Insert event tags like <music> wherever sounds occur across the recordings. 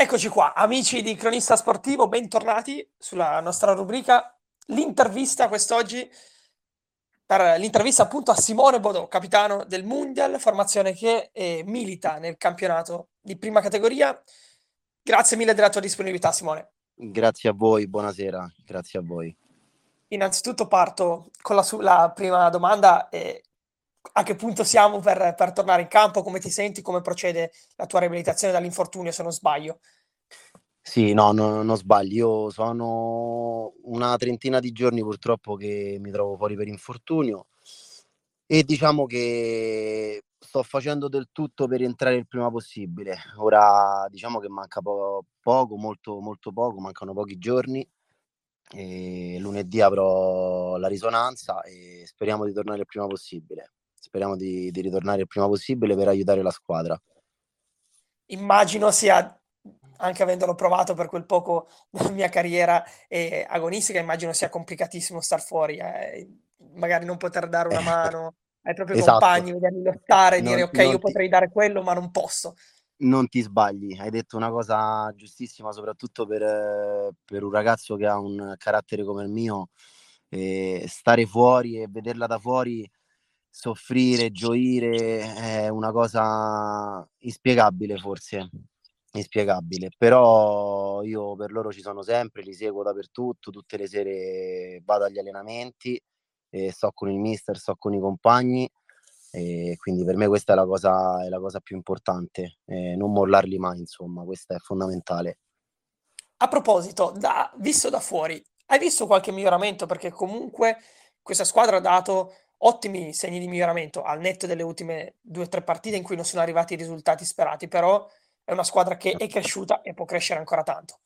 Eccoci qua, amici di Cronista Sportivo, bentornati sulla nostra rubrica. L'intervista quest'oggi, per l'intervista appunto a Simone Bodò, capitano del Mundial, formazione che eh, milita nel campionato di prima categoria. Grazie mille della tua disponibilità, Simone. Grazie a voi, buonasera, grazie a voi. Innanzitutto parto con la, la prima domanda. Eh, a che punto siamo per, per, tornare in campo? Come ti senti? Come procede la tua riabilitazione dall'infortunio, se non sbaglio? Sì, no, no, non sbagli. Io sono una trentina di giorni purtroppo che mi trovo fuori per infortunio e diciamo che sto facendo del tutto per entrare il prima possibile. Ora diciamo che manca po- poco, molto, molto poco, mancano pochi giorni. E lunedì avrò la risonanza e speriamo di tornare il prima possibile speriamo di, di ritornare il prima possibile per aiutare la squadra. Immagino sia, anche avendolo provato per quel poco nella mia carriera eh, agonistica, immagino sia complicatissimo star fuori, eh, magari non poter dare una mano ai propri esatto. compagni, vederli lottare, non, dire ok, io ti... potrei dare quello, ma non posso. Non ti sbagli, hai detto una cosa giustissima, soprattutto per, per un ragazzo che ha un carattere come il mio. Eh, stare fuori e vederla da fuori soffrire, gioire è una cosa inspiegabile forse, inspiegabile, però io per loro ci sono sempre, li seguo dappertutto, tutte le sere vado agli allenamenti, e sto con il mister, sto con i compagni e quindi per me questa è la cosa, è la cosa più importante, eh, non mollarli mai, insomma, questo è fondamentale. A proposito, da, visto da fuori, hai visto qualche miglioramento? Perché comunque questa squadra ha dato ottimi segni di miglioramento al netto delle ultime due o tre partite in cui non sono arrivati i risultati sperati, però è una squadra che è cresciuta e può crescere ancora tanto.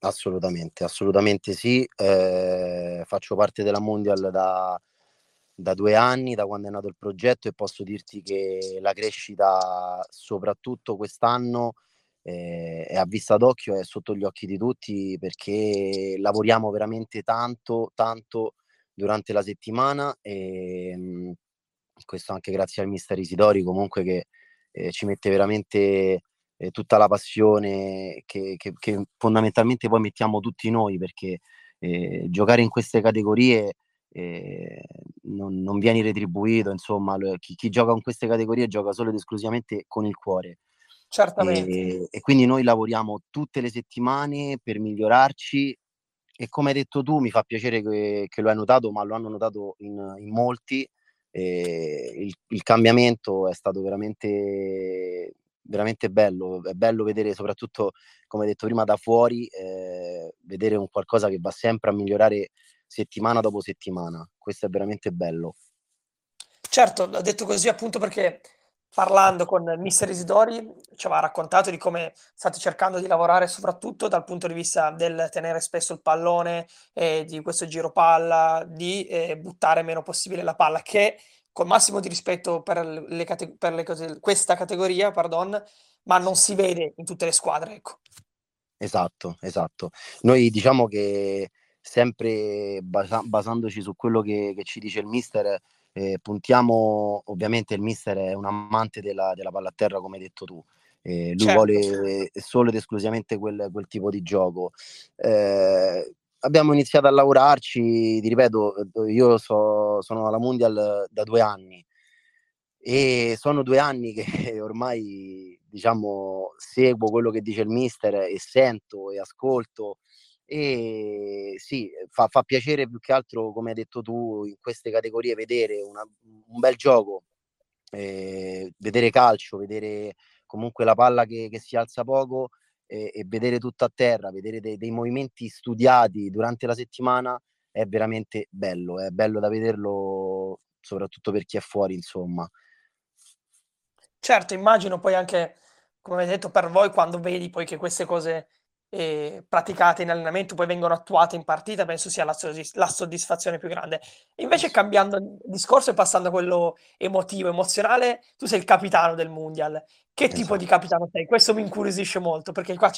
Assolutamente, assolutamente sì. Eh, faccio parte della Mondial da, da due anni, da quando è nato il progetto e posso dirti che la crescita, soprattutto quest'anno, eh, è a vista d'occhio, è sotto gli occhi di tutti perché lavoriamo veramente tanto, tanto durante la settimana e mh, questo anche grazie al mister Isidori comunque che eh, ci mette veramente eh, tutta la passione che, che, che, fondamentalmente poi mettiamo tutti noi perché eh, giocare in queste categorie eh, non, non, vieni retribuito insomma chi, chi, gioca in queste categorie gioca solo ed esclusivamente con il cuore Certamente. E, e quindi noi lavoriamo tutte le settimane per migliorarci e come hai detto tu mi fa piacere che, che lo hai notato, ma lo hanno notato in, in molti. Il, il, cambiamento è stato veramente, veramente bello, è bello vedere soprattutto, come detto prima, da fuori, eh, vedere un qualcosa che va sempre a migliorare settimana dopo settimana. Questo è veramente bello. Certo, l'ho detto così appunto perché parlando con mister Isidori ci aveva raccontato di come state cercando di lavorare soprattutto dal punto di vista del tenere spesso il pallone e di questo giro palla, di eh, buttare meno possibile la palla, che col massimo di rispetto per, le cate- per le cose, questa categoria, pardon, ma non si vede in tutte le squadre. Ecco. Esatto, esatto. Noi diciamo che sempre basa- basandoci su quello che, che ci dice il mister, eh, puntiamo, ovviamente il mister è un amante della, della palla a terra, come hai detto tu. Eh, lui certo. vuole solo ed esclusivamente quel, quel tipo di gioco. Eh, abbiamo iniziato a lavorarci, ti ripeto, io so, sono alla Mondial da due anni e sono due anni che <laughs> ormai diciamo seguo quello che dice il mister e sento e ascolto e sì, fa, fa, piacere più che altro, come hai detto tu, in queste categorie vedere una, un bel gioco, eh, vedere calcio, vedere comunque la palla che, che si alza poco eh, e vedere tutto a terra, vedere dei, dei, movimenti studiati durante la settimana è veramente bello, è bello da vederlo soprattutto per chi è fuori, insomma. Certo, immagino poi anche, come hai detto, per voi quando vedi poi che queste cose eh, praticate in allenamento poi vengono attuate in partita, penso sia la, soddisf- la soddisfazione più grande. Invece cambiando discorso e passando a quello emotivo, emozionale, tu sei il capitano del Mondial. Che esatto. tipo di capitano sei? Questo mi incuriosisce molto perché qua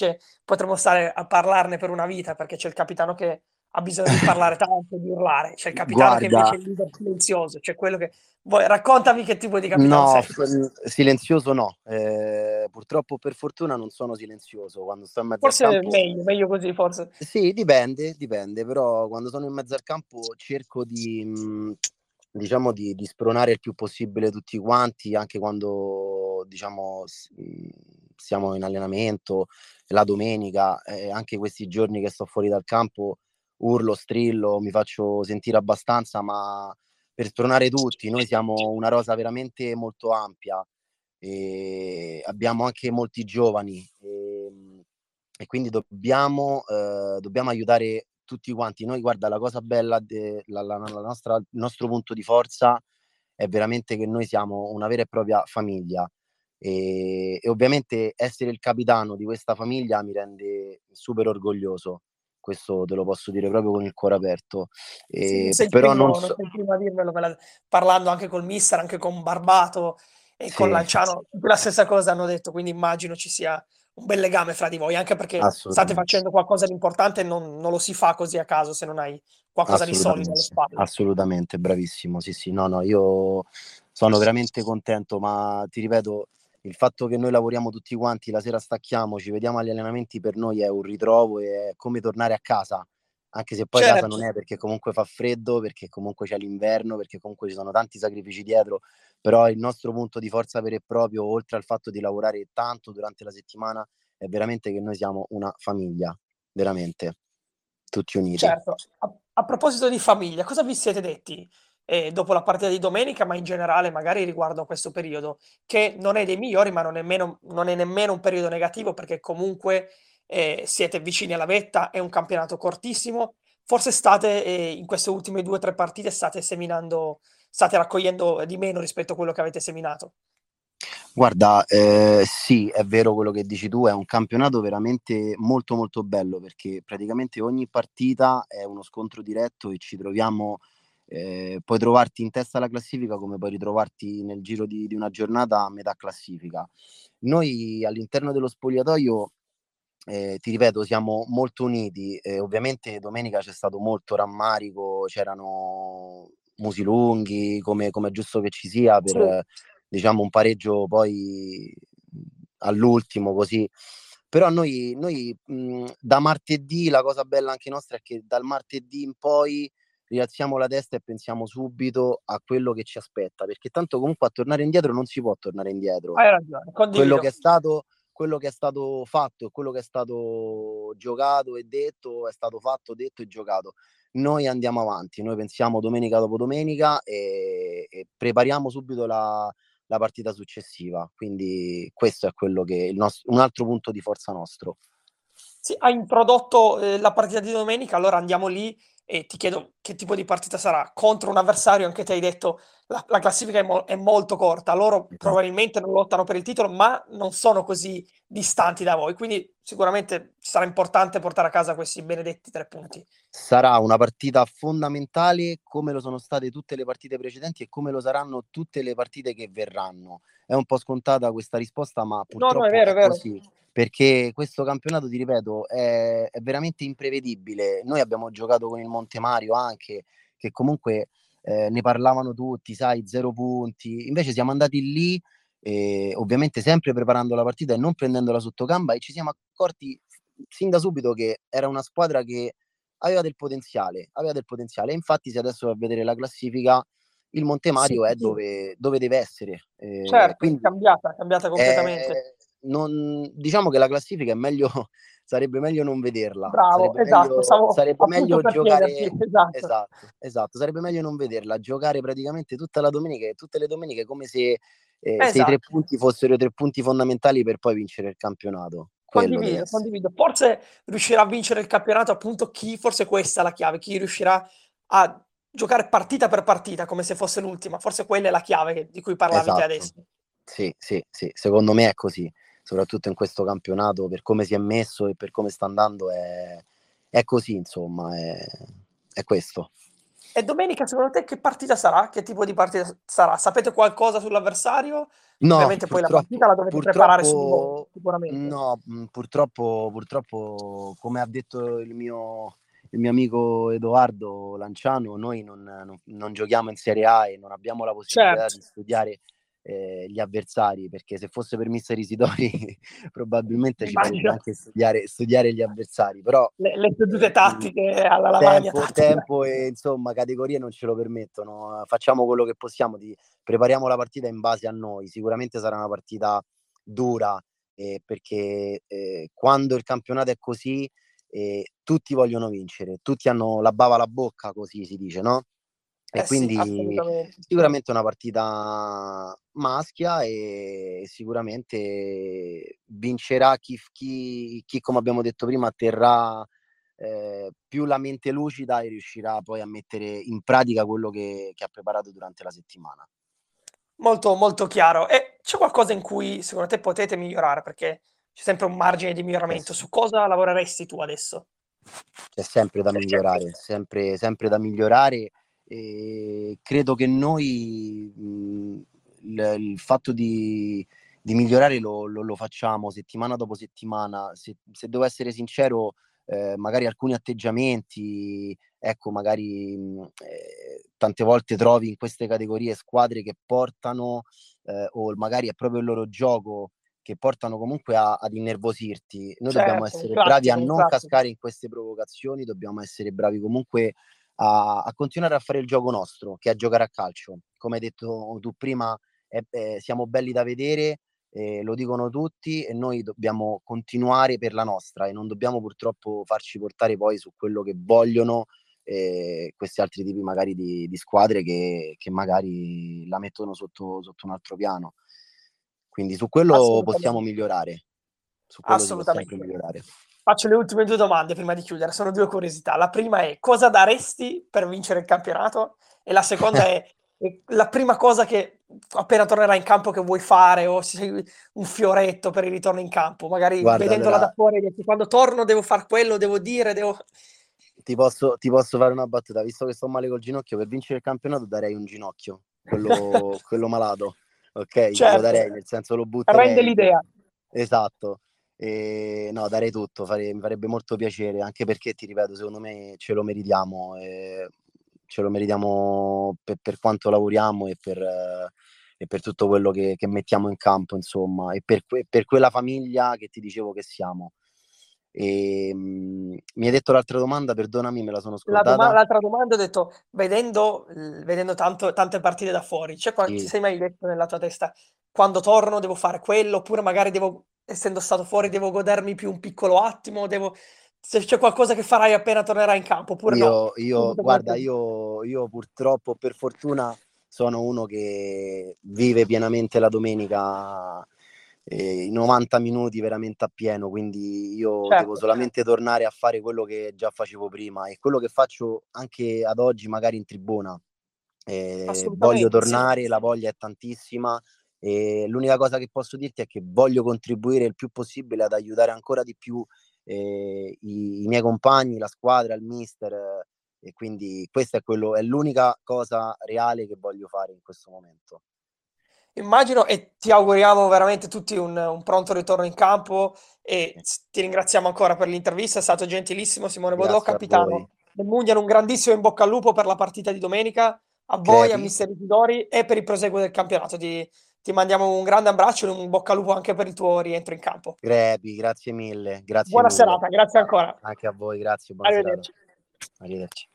potremmo stare a parlarne per una vita perché c'è il capitano che ha bisogno di parlare tanto, di urlare. C'è il capitano Guarda, che invece è il leader silenzioso, cioè quello che... Vuoi, raccontami che tipo di capitano no, sei. silenzioso no. Eh, purtroppo per fortuna non sono silenzioso quando sto in mezzo forse al campo. Forse è meglio, meglio così forse. Sì, dipende, dipende, però quando sono in mezzo al campo cerco di... Mh, diciamo di, di spronare il più possibile tutti quanti, anche quando diciamo siamo in allenamento, la domenica, eh, anche questi giorni che sto fuori dal campo, urlo, strillo, mi faccio sentire abbastanza, ma per spronare tutti, noi siamo una rosa veramente molto ampia e abbiamo anche molti giovani e, ehm, e quindi dobbiamo, eh, dobbiamo aiutare tutti quanti. Noi, guarda, la cosa bella, de, la, la, la nostra, il nostro punto di forza è veramente che noi siamo una vera e propria famiglia. E, e, ovviamente essere il capitano di questa famiglia mi rende super orgoglioso questo te lo posso dire proprio con il cuore aperto e, sì, però primo, non, so... prima dirmelo la... parlando anche col mister anche con Barbato e sì, con Lanciano sì. la stessa cosa hanno detto quindi immagino ci sia un bel legame fra di voi, anche perché state facendo qualcosa di importante e non, non, lo si fa così a caso se non hai qualcosa di solido alle spalle. Assolutamente, bravissimo. Sì, sì, no, no, io sono veramente contento, ma ti ripeto, il fatto che noi lavoriamo tutti quanti, la sera stacchiamo, ci vediamo agli allenamenti, per noi è un ritrovo, è come tornare a casa, anche se poi certo. casa non è perché comunque fa freddo, perché comunque c'è l'inverno, perché comunque ci sono tanti sacrifici dietro, però il nostro punto di forza vero e proprio, oltre al fatto di lavorare tanto durante la settimana, è veramente che noi siamo una famiglia, veramente, tutti uniti. Certo, a, a proposito di famiglia, cosa vi siete detti eh, dopo la partita di domenica, ma in generale magari riguardo a questo periodo, che non è dei migliori, ma non è, meno, non è nemmeno un periodo negativo, perché comunque eh, siete vicini alla vetta, è un campionato cortissimo, forse state eh, in queste ultime due o tre partite state seminando, state raccogliendo di meno rispetto a quello che avete seminato. Guarda, eh, sì, è vero quello che dici tu, è un campionato veramente molto molto bello perché praticamente ogni partita è uno scontro diretto e ci troviamo, eh, puoi trovarti in testa alla classifica come puoi ritrovarti nel giro di, di una giornata a metà classifica. Noi all'interno dello spogliatoio eh, ti ripeto, siamo molto uniti. Eh, ovviamente domenica c'è stato molto rammarico, c'erano musi lunghi, come, come è giusto che ci sia, per sì. diciamo un pareggio poi all'ultimo così. Però noi, noi mh, da martedì la cosa bella anche nostra è che dal martedì in poi rialziamo la testa e pensiamo subito a quello che ci aspetta, perché tanto comunque a tornare indietro non si può tornare indietro. Hai ragione, quello che è stato quello che è stato fatto e quello che è stato giocato e detto è stato fatto, detto e giocato. Noi andiamo avanti, noi pensiamo domenica dopo domenica e, e prepariamo subito la, la, partita successiva. Quindi questo è quello che il nostro, un altro punto di forza nostro. Sì, hai introdotto eh, la partita di domenica, allora andiamo lì e ti chiedo che tipo di partita sarà. Contro un avversario, anche te hai detto la, la classifica è, mo- è, molto corta, loro probabilmente non lottano per il titolo, ma non sono così distanti da voi, quindi sicuramente sarà importante portare a casa questi benedetti tre punti. Sarà una partita fondamentale come lo sono state tutte le partite precedenti e come lo saranno tutte le partite che verranno. È un po' scontata questa risposta, ma purtroppo no, no, è, vero, è, è così perché questo campionato, ti ripeto, è, è, veramente imprevedibile. Noi abbiamo giocato con il Montemario anche, che comunque eh, ne parlavano tutti, sai, zero punti. Invece siamo andati lì, eh, ovviamente sempre preparando la partita e non prendendola sotto gamba e ci siamo accorti sin da subito che era una squadra che aveva del potenziale, aveva del potenziale. Infatti se adesso va a vedere la classifica, il Montemario sì, è dove, dove, deve essere. Eh, certo, quindi è cambiata, è cambiata completamente non, diciamo che la classifica è meglio, <laughs> sarebbe meglio non vederla. Bravo, sarebbe esatto, meglio, stavo, sarebbe meglio giocare. Esatto. esatto. esatto, sarebbe meglio non vederla, giocare praticamente tutta la domenica e tutte le domeniche come se, eh, esatto. se i tre esatto. punti fossero i tre punti fondamentali per poi vincere il campionato. Condivido, condivido. Forse riuscirà a vincere il campionato appunto chi, forse questa è la chiave, chi riuscirà a giocare partita per partita come se fosse l'ultima. Forse quella è la chiave di cui parlavi esatto. adesso. Sì, sì, sì, secondo me è così soprattutto in questo campionato, per come si è messo e per come sta andando, è, è così, insomma, è, è questo. E domenica secondo te che partita sarà? Che tipo di partita sarà? Sapete qualcosa sull'avversario? No, Ovviamente poi la partita la dovete preparare su, sicuramente. No, purtroppo, purtroppo, come ha detto il mio, il mio amico Edoardo Lanciano, noi non, non, non, giochiamo in Serie A e non abbiamo la possibilità certo. di studiare eh, gli avversari, perché se fosse per Mister Isidori <laughs> probabilmente ci potrebbe anche studiare, studiare, gli avversari, però... Le, le sedute eh, tattiche alla lavagna. Tempo, tempo, e insomma categorie non ce lo permettono, facciamo quello che possiamo, di, prepariamo la partita in base a noi, sicuramente sarà una partita dura, eh, perché eh, quando il campionato è così eh, tutti vogliono vincere, tutti hanno la bava alla bocca, così si dice, no? E eh quindi sì, sicuramente una partita maschia e sicuramente vincerà chi, chi, chi come abbiamo detto prima, terrà eh, più la mente lucida e riuscirà poi a mettere in pratica quello che, che ha preparato durante la settimana. Molto, molto chiaro. E c'è qualcosa in cui secondo te potete migliorare? Perché c'è sempre un margine di miglioramento. Su cosa lavoreresti tu adesso? C'è sempre da migliorare, sempre, sempre da migliorare. E credo che noi mh, il, il, fatto di, di migliorare lo, lo, lo, facciamo settimana dopo settimana. Se, se devo essere sincero, eh, magari alcuni atteggiamenti, ecco, magari eh, tante volte trovi in queste categorie squadre che portano, eh, o magari è proprio il loro gioco che portano comunque a, ad innervosirti. Noi certo, dobbiamo essere classico, bravi a non classico. cascare in queste provocazioni, dobbiamo essere bravi comunque a, a, continuare a fare il gioco nostro, che è giocare a calcio. Come hai detto tu prima, è, è, siamo belli da vedere, eh, lo dicono tutti e noi dobbiamo continuare per la nostra e non dobbiamo purtroppo farci portare poi su quello che vogliono eh, questi altri tipi magari di, di squadre che, che, magari la mettono sotto, sotto un altro piano. Quindi su quello possiamo migliorare. Su quello Assolutamente. migliorare. Faccio le ultime due domande prima di chiudere. Sono due curiosità. La prima è cosa daresti per vincere il campionato? E la seconda è <laughs> la prima cosa che appena tornerai in campo che vuoi fare o un fioretto per il ritorno in campo, magari Guarda, vedendola allora... da fuori, dici, quando torno devo fare quello, devo dire, devo... Ti posso, ti posso, fare una battuta, visto che sto male col ginocchio, per vincere il campionato darei un ginocchio, quello, <laughs> quello malato ok? Certo. Lo darei, nel senso lo butterei. Rende l'idea. Esatto. E, no, darei tutto, fare, mi farebbe molto piacere, anche perché, ti ripeto, secondo me ce lo meritiamo, eh, ce lo meritiamo per, per, quanto lavoriamo e per, e per tutto quello che, che, mettiamo in campo, insomma, e per, per quella famiglia che ti dicevo che siamo. E, mh, mi hai detto l'altra domanda, perdonami, me la sono scordata. La doma- l'altra domanda ho detto, vedendo, vedendo tanto, tante partite da fuori, cioè, quando, sì. ti sei mai detto nella tua testa, quando torno devo fare quello, oppure magari devo, essendo stato fuori, devo godermi più un piccolo attimo, devo, se c'è qualcosa che farai appena tornerai in campo, oppure io, no? Io, guarda, io, io purtroppo, per fortuna, sono uno che vive pienamente la domenica eh, i 90 minuti veramente a pieno, quindi io certo, devo solamente certo. tornare a fare quello che già facevo prima e quello che faccio anche ad oggi magari in tribuna. Eh, voglio tornare, sì. la voglia è tantissima e l'unica cosa che posso dirti è che voglio contribuire il più possibile ad aiutare ancora di più eh, i, i, miei compagni, la squadra, il mister eh, e quindi questa è, quello, è l'unica cosa reale che voglio fare in questo momento. Immagino e ti auguriamo veramente tutti un, un, pronto ritorno in campo e ti ringraziamo ancora per l'intervista, è stato gentilissimo Simone Bodò, capitano del Mundial, un grandissimo in bocca al lupo per la partita di domenica, a voi, Crepi. a Mister Isidori e per il proseguo del campionato. Ti, ti, mandiamo un grande abbraccio e un bocca al lupo anche per il tuo rientro in campo. Grepi, grazie mille. Grazie buona mille. serata, grazie ancora. Anche a voi, grazie. Buona Arrivederci. Serata. Arrivederci.